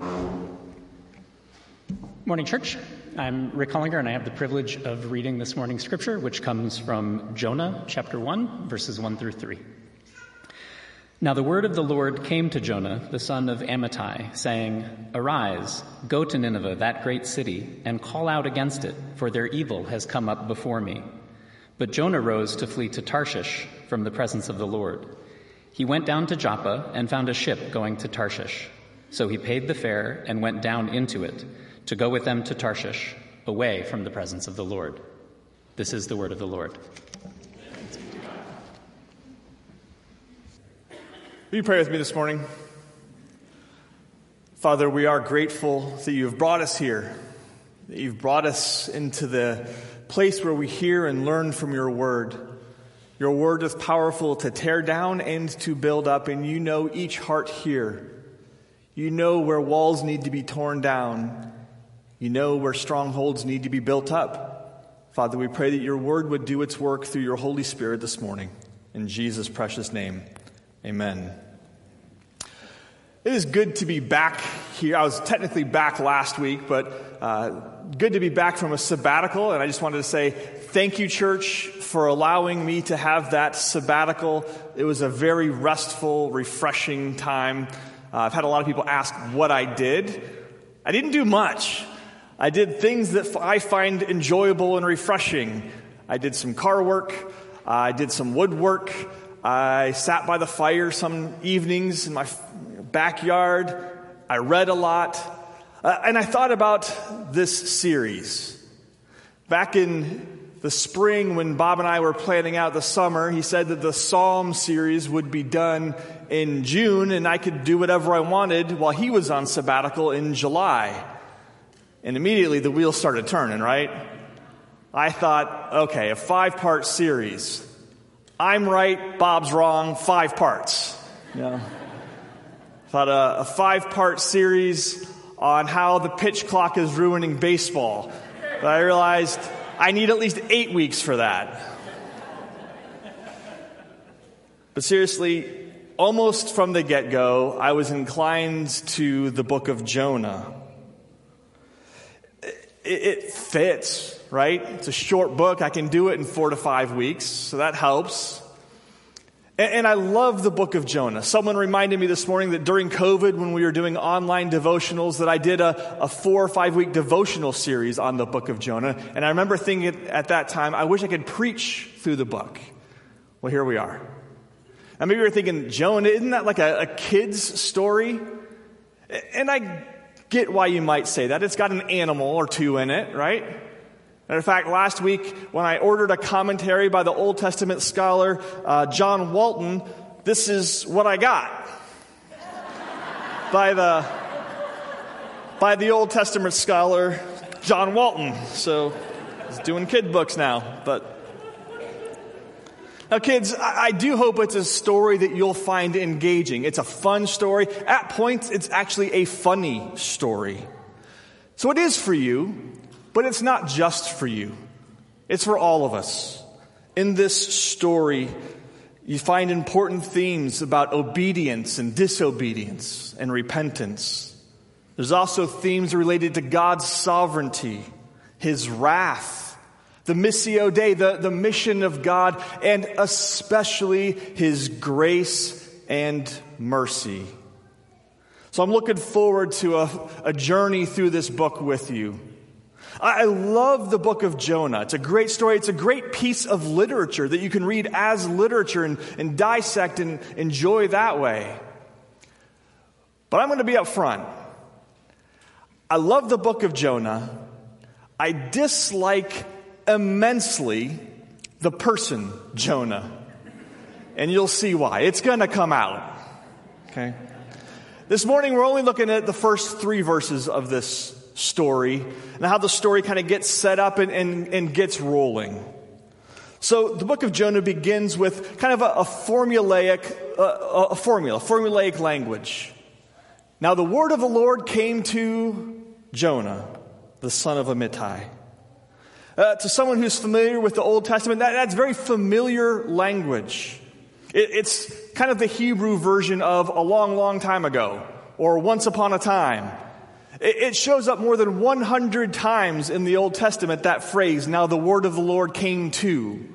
Morning, church. I'm Rick Hollinger, and I have the privilege of reading this morning's scripture, which comes from Jonah chapter 1, verses 1 through 3. Now the word of the Lord came to Jonah, the son of Amittai, saying, Arise, go to Nineveh, that great city, and call out against it, for their evil has come up before me. But Jonah rose to flee to Tarshish from the presence of the Lord. He went down to Joppa and found a ship going to Tarshish. So he paid the fare and went down into it to go with them to Tarshish, away from the presence of the Lord. This is the word of the Lord. Will you pray with me this morning? Father, we are grateful that you have brought us here, that you've brought us into the place where we hear and learn from your word. Your word is powerful to tear down and to build up, and you know each heart here. You know where walls need to be torn down. You know where strongholds need to be built up. Father, we pray that your word would do its work through your Holy Spirit this morning. In Jesus' precious name, amen. It is good to be back here. I was technically back last week, but uh, good to be back from a sabbatical. And I just wanted to say thank you, church, for allowing me to have that sabbatical. It was a very restful, refreshing time. Uh, I've had a lot of people ask what I did. I didn't do much. I did things that I find enjoyable and refreshing. I did some car work. I did some woodwork. I sat by the fire some evenings in my backyard. I read a lot. Uh, and I thought about this series. Back in the spring, when Bob and I were planning out the summer, he said that the Psalm series would be done in June and I could do whatever I wanted while he was on sabbatical in July. And immediately the wheels started turning, right? I thought, okay, a five part series. I'm right, Bob's wrong, five parts. Yeah. Thought uh, a, a five part series on how the pitch clock is ruining baseball. But I realized I need at least eight weeks for that. But seriously, almost from the get go, I was inclined to the book of Jonah it, it fits, right? It's a short book. I can do it in four to five weeks, so that helps. And, I love the book of Jonah. Someone reminded me this morning that during COVID, when we were doing online devotionals, that I did a, a four or five week devotional series on the book of Jonah. And I remember thinking at that time, I wish I could preach through the book. Well, here we are. And maybe you're thinking, Jonah, isn't that like a, a kid's story? And I get why you might say that. It's got an animal or two in it, right? And in fact, last week when I ordered a commentary by the Old Testament scholar uh, John Walton, this is what I got by the by the Old Testament scholar John Walton. So he's doing kid books now, but. Now, kids, I do hope it's a story that you'll find engaging. It's a fun story. At points, it's actually a funny story. So it is for you, but it's not just for you. It's for all of us. In this story, you find important themes about obedience and disobedience and repentance. There's also themes related to God's sovereignty, His wrath, the Missio Dei, the, the mission of God, and especially His grace and mercy. So I'm looking forward to a, a journey through this book with you. I love the book of Jonah. It's a great story. It's a great piece of literature that you can read as literature and, and dissect and enjoy that way. But I'm going to be up front. I love the book of Jonah. I dislike immensely the person Jonah. And you'll see why. It's going to come out. Okay? This morning, we're only looking at the first three verses of this story and how the story kind of gets set up and, and, and gets rolling. So the book of Jonah begins with kind of a, a formulaic, a formula, formulaic language. Now the word of the Lord came to Jonah, the son of Amittai. Uh, to someone who's familiar with the Old Testament, that, that's very familiar language. It, it's kind of the Hebrew version of a long, long time ago or once upon a time. It shows up more than 100 times in the Old Testament, that phrase, now the word of the Lord came to.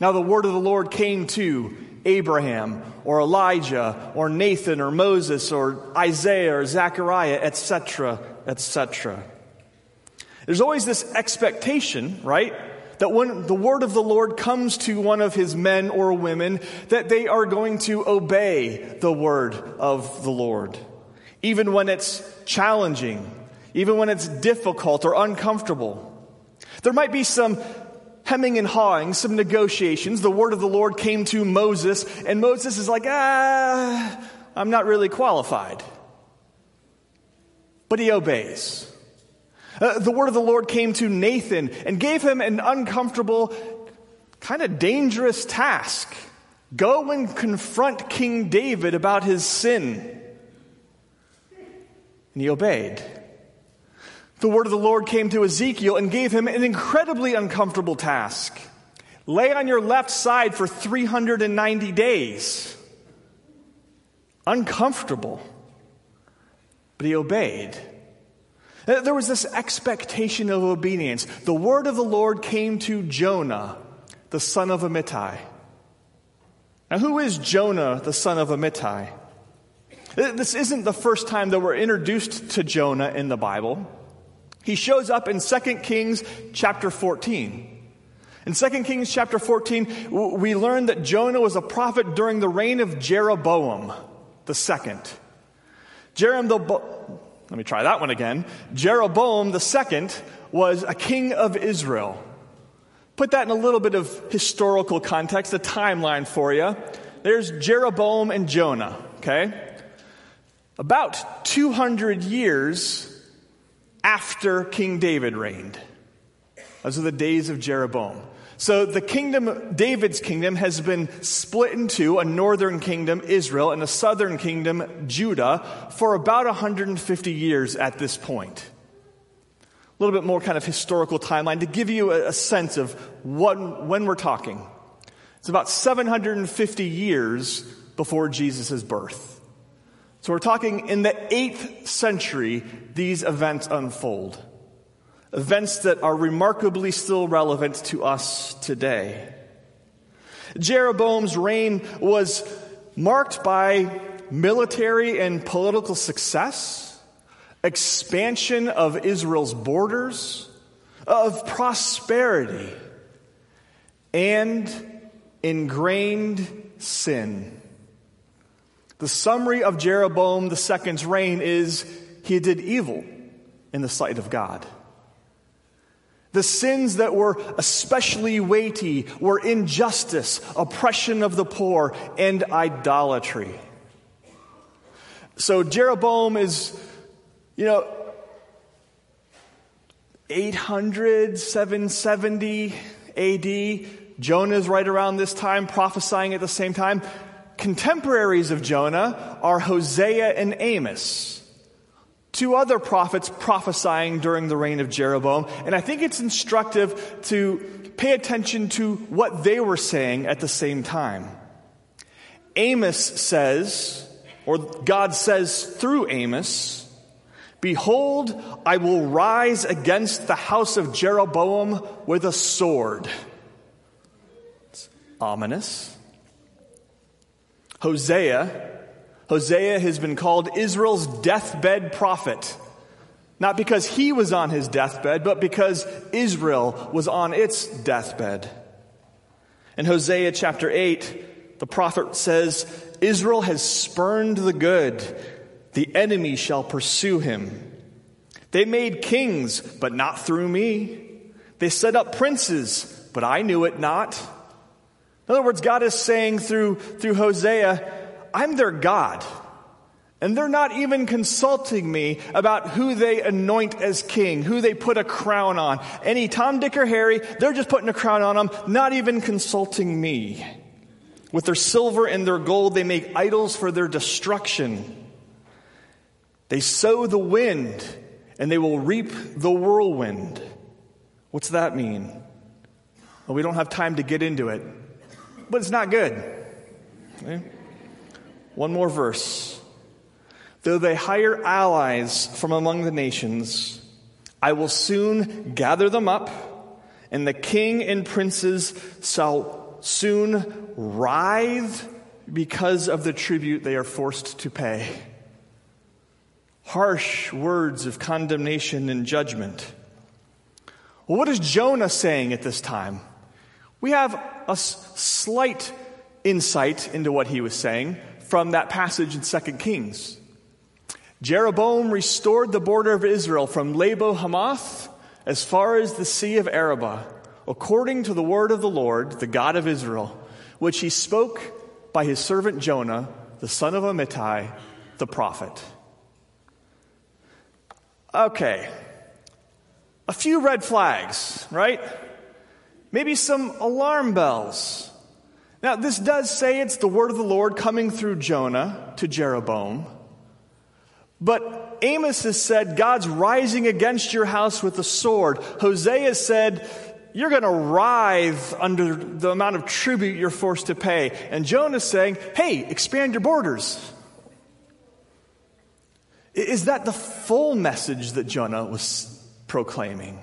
Now the word of the Lord came to Abraham or Elijah or Nathan or Moses or Isaiah or Zechariah, etc., etc. There's always this expectation, right? That when the word of the Lord comes to one of his men or women, that they are going to obey the word of the Lord even when it's challenging, even when it's difficult or uncomfortable. There might be some hemming and hawing, some negotiations. The word of the Lord came to Moses, and Moses is like, ah, I'm not really qualified. But he obeys. Uh, the word of the Lord came to Nathan and gave him an uncomfortable, kind of dangerous task. Go and confront King David about his sin and he obeyed. The word of the Lord came to Ezekiel and gave him an incredibly uncomfortable task lay on your left side for 390 days. Uncomfortable. But he obeyed. There was this expectation of obedience. The word of the Lord came to Jonah, the son of Amittai. Now, who is Jonah, the son of Amittai? This isn't the first time that we're introduced to Jonah in the Bible. He shows up in 2 Kings chapter 14. In 2 Kings chapter 14, we learn that Jonah was a prophet during the reign of Jeroboam the second. Jeroboam, let me try that one again. Jeroboam the second was a king of Israel. Put that in a little bit of historical context, a timeline for you. There's Jeroboam and Jonah, okay? About 200 years after King David reigned. Those are the days of Jeroboam. So the kingdom, David's kingdom, has been split into a northern kingdom, Israel, and a southern kingdom, Judah, for about 150 years at this point. A little bit more kind of historical timeline to give you a, sense of what, when we're talking. It's about 750 years before Jesus' birth. So we're talking in the 8th century, these events unfold. Events that are remarkably still relevant to us today. Jeroboam's reign was marked by military and political success, expansion of Israel's borders, of prosperity, and ingrained sin. The summary of Jeroboam II's reign is he did evil in the sight of God. The sins that were especially weighty were injustice, oppression of the poor, and idolatry. So Jeroboam is, you know, 800, 770 AD. Jonah is right around this time, prophesying at the same time contemporaries of Jonah are Hosea and Amos, two other prophets prophesying during the reign of Jeroboam. And I think it's instructive to pay attention to what they were saying at the same time. Amos says, or God says through Amos, Behold, I will rise against the house of Jeroboam with a sword. It's ominous. Hosea, Hosea has been called Israel's deathbed prophet. Not because he was on his deathbed, but because Israel was on its deathbed. In Hosea chapter 8, the prophet says, Israel has spurned the good. The enemy shall pursue him. They made kings, but not through me. They set up princes, but I knew it not. In other words, God is saying through, through Hosea, I'm their God. And they're not even consulting me about who they anoint as king, who they put a crown on. Any Tom, Dick, or Harry, they're just putting a crown on them, not even consulting me. With their silver and their gold, they make idols for their destruction. They sow the wind, and they will reap the whirlwind. What's that mean? Well, we don't have time to get into it but it's not good. Okay? One more verse. Though they hire allies from among the nations, I will soon gather them up, and the king and princes shall soon writhe because of the tribute they are forced to pay. Harsh words of condemnation and judgment. Well, what is Jonah saying at this time? We have a slight insight into what he was saying from that passage in 2 Kings. Jeroboam restored the border of Israel from Lebo Hamath as far as the Sea of Arabah, according to the word of the Lord, the God of Israel, which he spoke by his servant Jonah, the son of Amittai, the prophet. Okay. A few red flags, right? Maybe some alarm bells. Now, this does say it's the word of the Lord coming through Jonah to Jeroboam. But Amos has said, God's rising against your house with a sword. Hosea said, you're going to writhe under the amount of tribute you're forced to pay. And Jonah's saying, hey, expand your borders. Is that the full message that Jonah was proclaiming?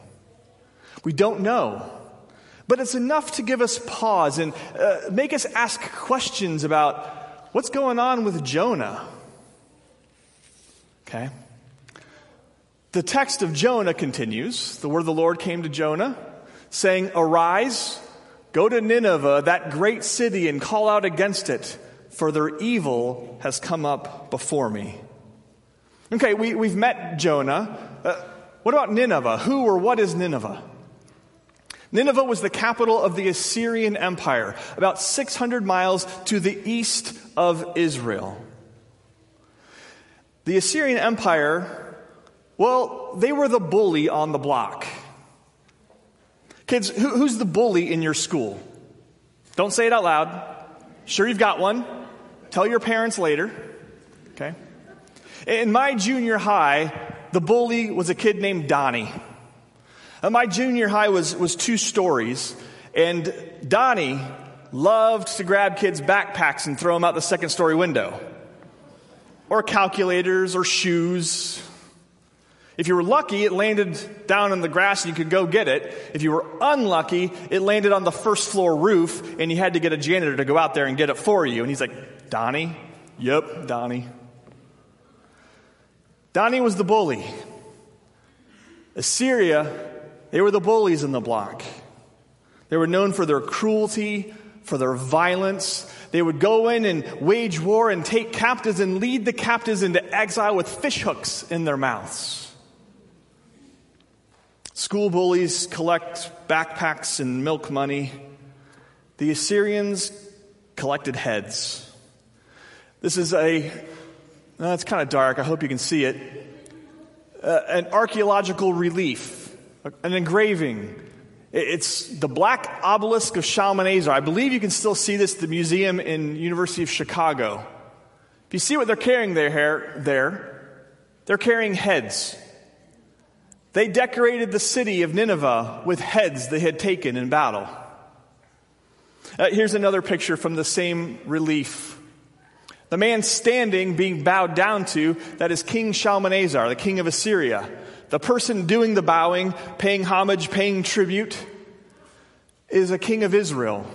We don't know. But it's enough to give us pause and uh, make us ask questions about what's going on with Jonah. Okay? The text of Jonah continues. The word of the Lord came to Jonah, saying, Arise, go to Nineveh, that great city, and call out against it, for their evil has come up before me. Okay, we, we've met Jonah. Uh, what about Nineveh? Who or what is Nineveh? Nineveh was the capital of the Assyrian Empire, about 600 miles to the east of Israel. The Assyrian Empire, well, they were the bully on the block. Kids, who, who's the bully in your school? Don't say it out loud. Sure, you've got one. Tell your parents later. Okay? In my junior high, the bully was a kid named Donnie. Uh, my junior high was, was two stories, and Donnie loved to grab kids' backpacks and throw them out the second story window or calculators or shoes. If you were lucky, it landed down in the grass and you could go get it. If you were unlucky, it landed on the first floor roof and you had to get a janitor to go out there and get it for you. And he's like, Donnie? Yep, Donnie. Donnie was the bully. Assyria, they were the bullies in the block. They were known for their cruelty, for their violence. They would go in and wage war and take captives and lead the captives into exile with fishhooks in their mouths. School bullies collect backpacks and milk money. The Assyrians collected heads. This is a, well, it's kind of dark. I hope you can see it. Uh, an archaeological relief, an engraving it's the black obelisk of Shalmaneser. I believe you can still see this at the museum in University of Chicago. If you see what they're carrying there, there they're carrying heads. They decorated the city of Nineveh with heads they had taken in battle. Uh, here's another picture from the same relief. The man standing, being bowed down to, that is King Shalmaneser, the king of Assyria. The person doing the bowing, paying homage, paying tribute, is a king of Israel,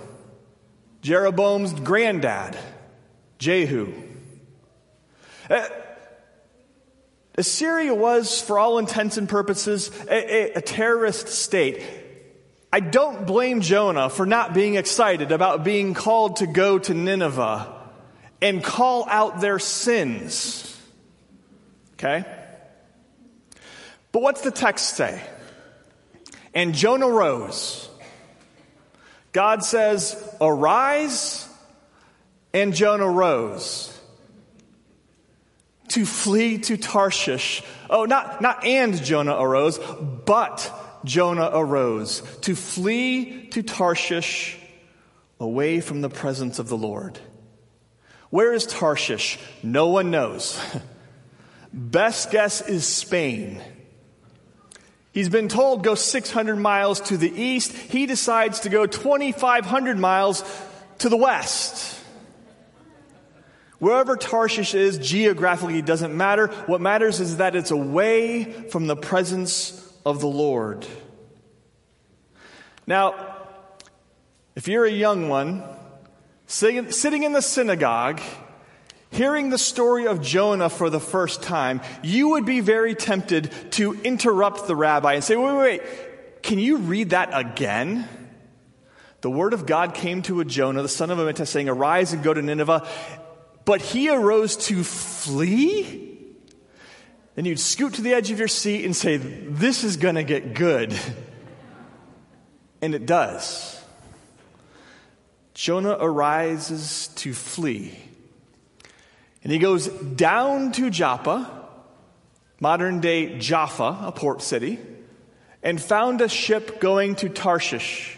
Jeroboam's granddad, Jehu. Uh, Assyria was, for all intents and purposes, a, a, a terrorist state. I don't blame Jonah for not being excited about being called to go to Nineveh and call out their sins. Okay? But what's the text say? And Jonah rose. God says, Arise, and Jonah rose to flee to Tarshish. Oh, not, not and Jonah arose, but Jonah arose to flee to Tarshish away from the presence of the Lord. Where is Tarshish? No one knows. Best guess is Spain. He's been told go 600 miles to the east. He decides to go 2,500 miles to the west. Wherever Tarshish is, geographically doesn't matter. What matters is that it's away from the presence of the Lord. Now, if you're a young one, sitting in the synagogue, hearing the story of Jonah for the first time, you would be very tempted to interrupt the rabbi and say, wait, wait, wait, can you read that again? The word of God came to a Jonah, the son of Amittai, saying, Arise and go to Nineveh. But he arose to flee? Then you'd scoot to the edge of your seat and say, This is going to get good. And it does. Jonah arises to flee. And he goes down to Joppa, modern day Jaffa, a port city, and found a ship going to Tarshish.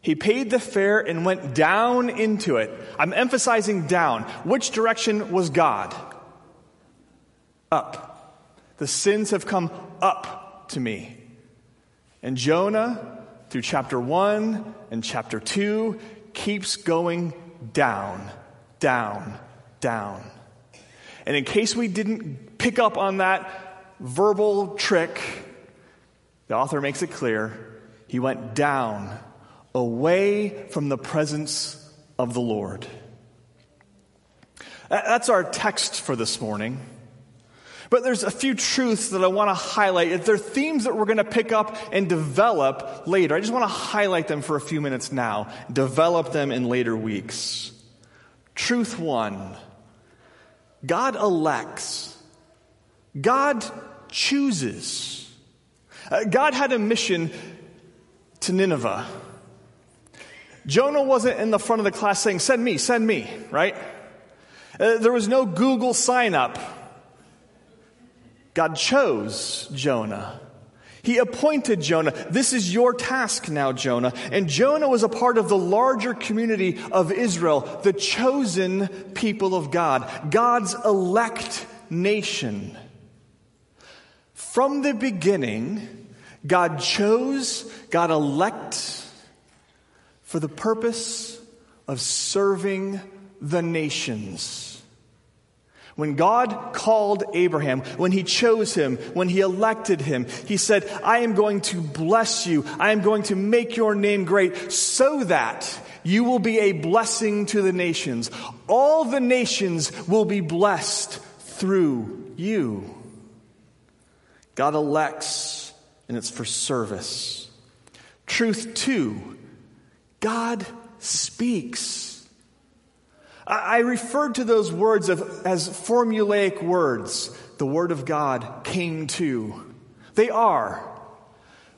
He paid the fare and went down into it. I'm emphasizing down. Which direction was God? Up. The sins have come up to me. And Jonah, through chapter 1 and chapter 2, keeps going down, down, down. And in case we didn't pick up on that verbal trick, the author makes it clear he went down, away from the presence of the Lord. That's our text for this morning. But there's a few truths that I want to highlight. They're themes that we're going to pick up and develop later. I just want to highlight them for a few minutes now, develop them in later weeks. Truth one God elects, God chooses. Uh, God had a mission to Nineveh. Jonah wasn't in the front of the class saying, Send me, send me, right? Uh, there was no Google sign up. God chose Jonah. He appointed Jonah. This is your task now, Jonah. And Jonah was a part of the larger community of Israel, the chosen people of God, God's elect nation. From the beginning, God chose, God elect for the purpose of serving the nations. When God called Abraham, when he chose him, when he elected him, he said, I am going to bless you. I am going to make your name great so that you will be a blessing to the nations. All the nations will be blessed through you. God elects, and it's for service. Truth two, God speaks. I referred to those words of, as formulaic words. The Word of God came to. They are.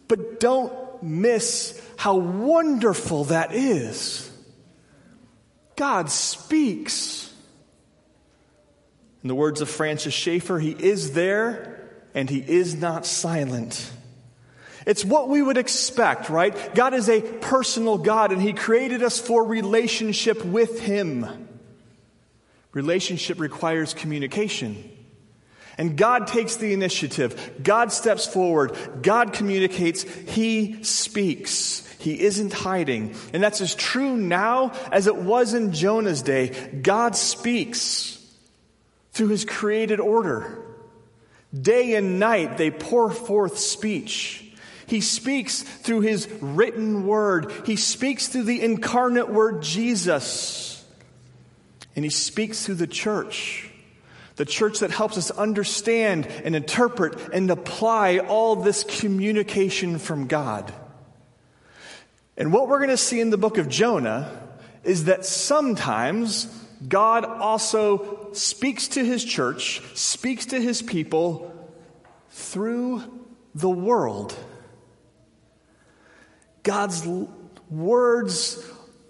But don't miss how wonderful that is. God speaks. In the words of Francis Schaeffer, He is there and He is not silent. It's what we would expect, right? God is a personal God and He created us for relationship with Him. Relationship requires communication. And God takes the initiative. God steps forward. God communicates. He speaks. He isn't hiding. And that's as true now as it was in Jonah's day. God speaks through his created order. Day and night they pour forth speech. He speaks through his written word. He speaks through the incarnate word Jesus. And he speaks through the church, the church that helps us understand and interpret and apply all this communication from God. And what we're going to see in the book of Jonah is that sometimes God also speaks to his church, speaks to his people through the world. God's words,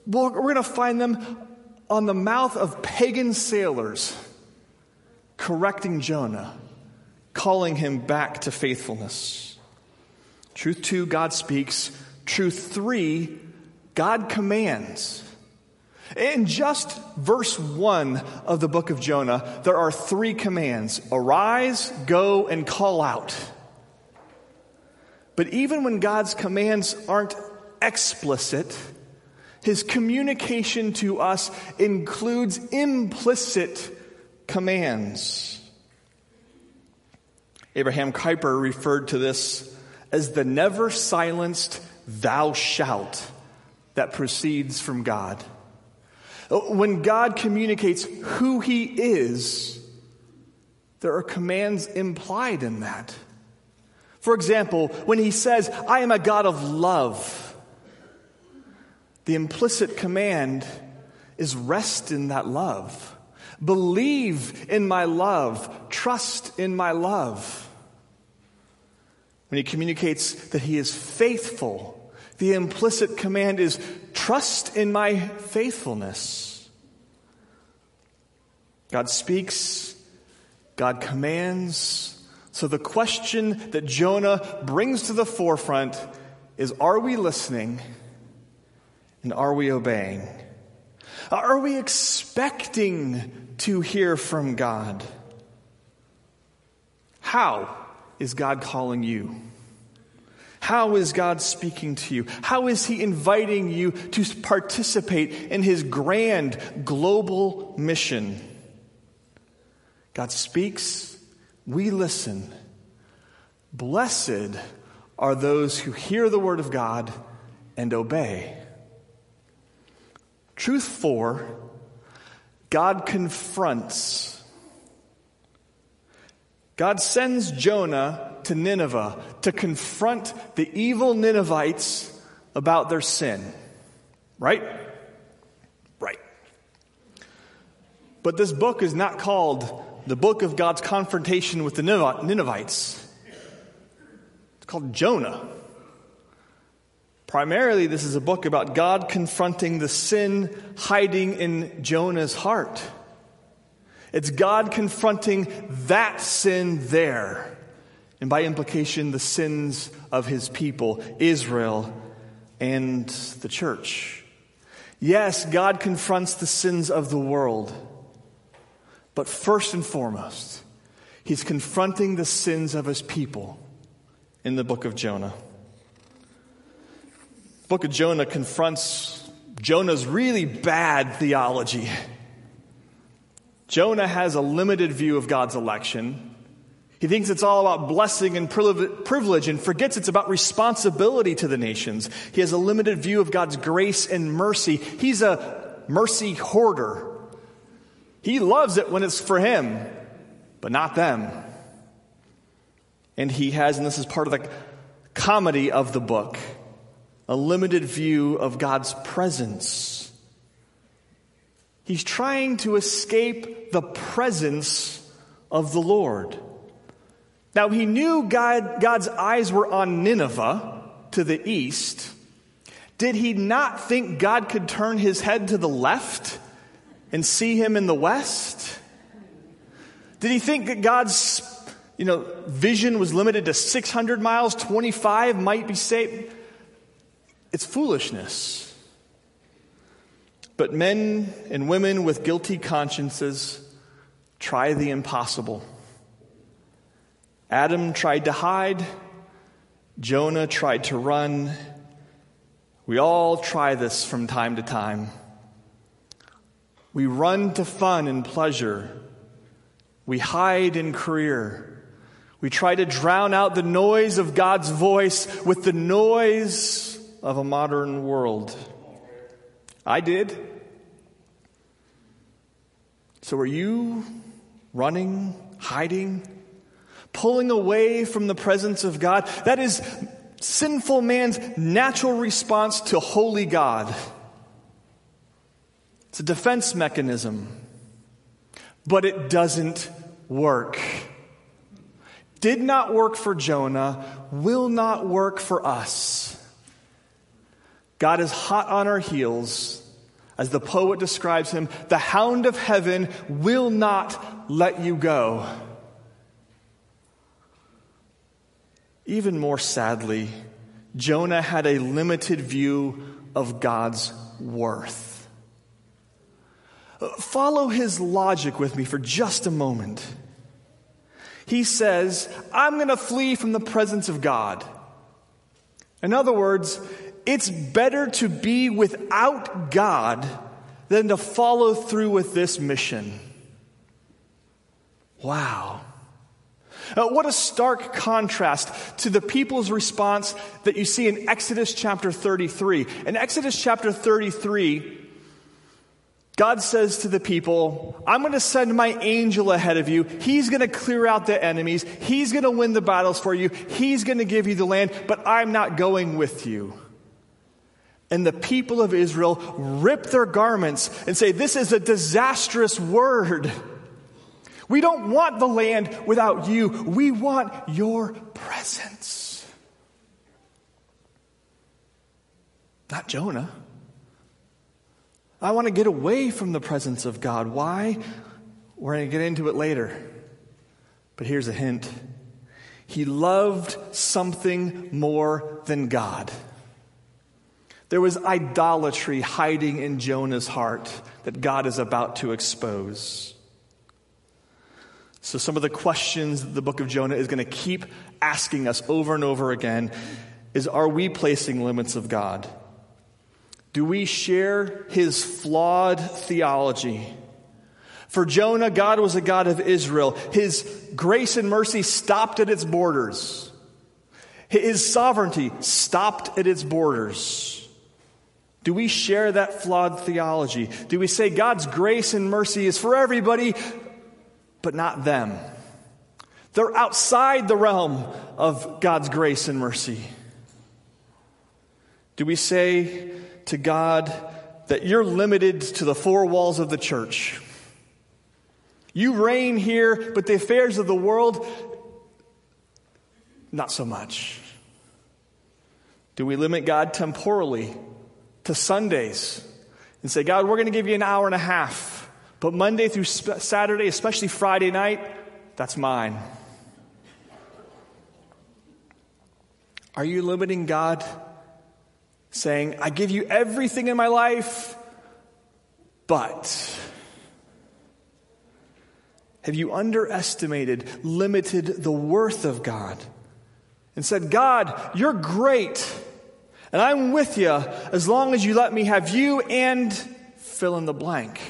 we're going to find them on the mouth of pagan sailors, correcting Jonah, calling him back to faithfulness. Truth two, God speaks. Truth three, God commands. In just verse 1 of the book of Jonah, there are three commands arise, go, and call out. But even when God's commands aren't explicit, his communication to us includes implicit commands. Abraham Kuyper referred to this as the never silenced thou shalt that proceeds from God. When God communicates who he is, there are commands implied in that. For example, when he says, I am a God of love, the implicit command is rest in that love. Believe in my love. Trust in my love. When he communicates that he is faithful, the implicit command is trust in my faithfulness. God speaks, God commands. So the question that Jonah brings to the forefront is are we listening? And are we obeying? Are we expecting to hear from God? How is God calling you? How is God speaking to you? How is He inviting you to participate in His grand global mission? God speaks, we listen. Blessed are those who hear the word of God and obey. Truth four God confronts. God sends Jonah to Nineveh to confront the evil Ninevites about their sin. Right? Right. But this book is not called the book of God's confrontation with the Ninevites. It's called Jonah. Primarily, this is a book about God confronting the sin hiding in Jonah's heart. It's God confronting that sin there, and by implication, the sins of his people, Israel, and the church. Yes, God confronts the sins of the world, but first and foremost, he's confronting the sins of his people in the book of Jonah book of Jonah confronts Jonah's really bad theology. Jonah has a limited view of God's election. He thinks it's all about blessing and privilege and forgets it's about responsibility to the nations. He has a limited view of God's grace and mercy. He's a mercy hoarder. He loves it when it's for him, but not them. And he has, and this is part of the comedy of the book, a limited view of God's presence. He's trying to escape the presence of the Lord. Now, he knew God, God's eyes were on Nineveh to the east. Did he not think God could turn his head to the left and see him in the west? Did he think that God's you know, vision was limited to 600 miles, 25 might be safe? It's foolishness. But men and women with guilty consciences try the impossible. Adam tried to hide, Jonah tried to run. We all try this from time to time. We run to fun and pleasure. We hide in career. We try to drown out the noise of God's voice with the noise of a modern world. I did. So are you running, hiding, pulling away from the presence of God? That is sinful man's natural response to holy God. It's a defense mechanism, but it doesn't work. Did not work for Jonah, will not work for us. God is hot on our heels. As the poet describes him, the hound of heaven will not let you go. Even more sadly, Jonah had a limited view of God's worth. Follow his logic with me for just a moment. He says, I'm going to flee from the presence of God. In other words, It's better to be without God than to follow through with this mission. Wow. Uh, what a stark contrast to the people's response that you see in Exodus chapter 33. In Exodus chapter 33, God says to the people, I'm going to send my angel ahead of you. He's going to clear out the enemies. He's going to win the battles for you. He's going to give you the land, but I'm not going with you. And the people of Israel rip their garments and say, This is a disastrous word. We don't want the land without you. We want your presence. Not Jonah. I want to get away from the presence of God. Why? We're going to get into it later. But here's a hint He loved something more than God. There was idolatry hiding in Jonah's heart that God is about to expose. So, some of the questions the book of Jonah is going to keep asking us over and over again is Are we placing limits of God? Do we share his flawed theology? For Jonah, God was a God of Israel. His grace and mercy stopped at its borders. His sovereignty stopped at its borders. Do we share that flawed theology? Do we say God's grace and mercy is for everybody, but not them. They're outside the realm of God's grace and mercy. Do we say to God that you're limited to the four walls of the church? You reign here, but the affairs of the world, not so much. Do we limit God temporally to Sundays and say, God, we're going to give you an hour and a half? But Monday through Saturday, especially Friday night, that's mine. Are you limiting God? Saying, I give you everything in my life, but. Have you underestimated, limited the worth of God? And said, God, you're great, and I'm with you as long as you let me have you and fill in the blank.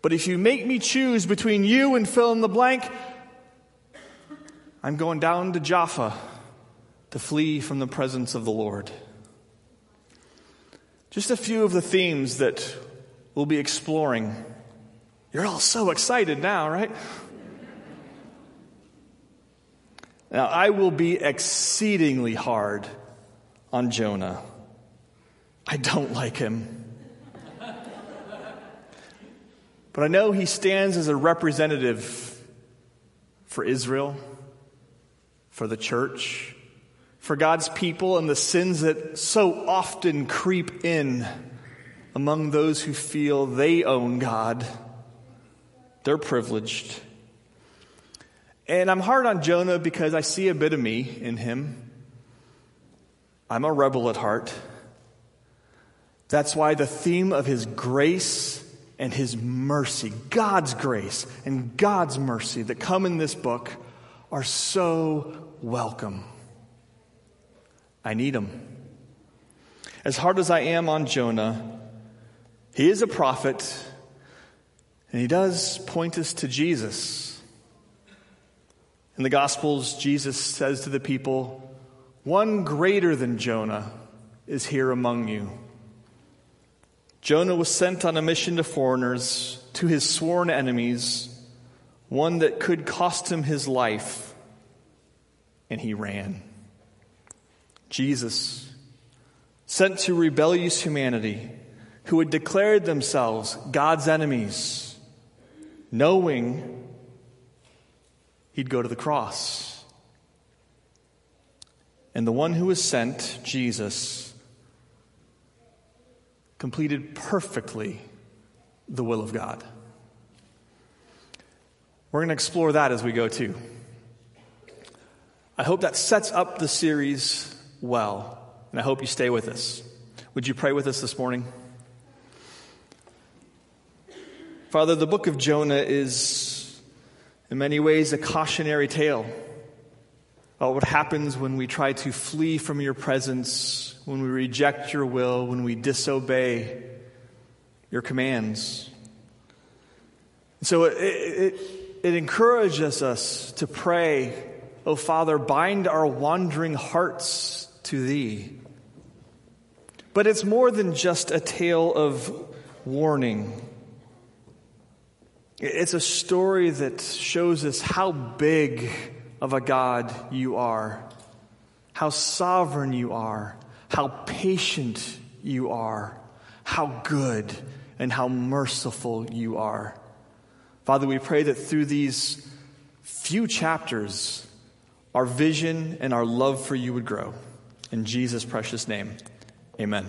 But if you make me choose between you and fill in the blank, I'm going down to Jaffa to flee from the presence of the Lord. Just a few of the themes that we'll be exploring. You're all so excited now, right? Now, I will be exceedingly hard on Jonah. I don't like him. But I know he stands as a representative for Israel, for the church, for God's people, and the sins that so often creep in among those who feel they own God. They're privileged. And I'm hard on Jonah because I see a bit of me in him. I'm a rebel at heart. That's why the theme of his grace and His mercy, God's grace and God's mercy that come in this book are so welcome. I need them. As hard as I am on Jonah, he is a prophet, and he does point us to Jesus. In the Gospels, Jesus says to the people, One greater than Jonah is here among you. Jonah was sent on a mission to foreigners, to his sworn enemies, one that could cost him his life, and he ran. Jesus, sent to rebellious humanity who had declared themselves God's enemies, knowing he'd go to the cross. And the one who was sent, Jesus, completed perfectly the will of God. We're going to explore that as we go too. I hope that sets up the series well, and I hope you stay with us. Would you pray with us this morning? Father, the book of Jonah is in many ways a cautionary tale about what happens when we try to flee from your presence, when we reject your will, when we disobey your commands. So it, it, it encourages us to pray, Oh Father, bind our wandering hearts to Thee. But it's more than just a tale of warning. It's a story that shows us how big of a God you are, how sovereign you are, how patient you are, how good and how merciful you are. Father, we pray that through these few chapters, our vision and our love for you would grow. In Jesus' precious name, amen.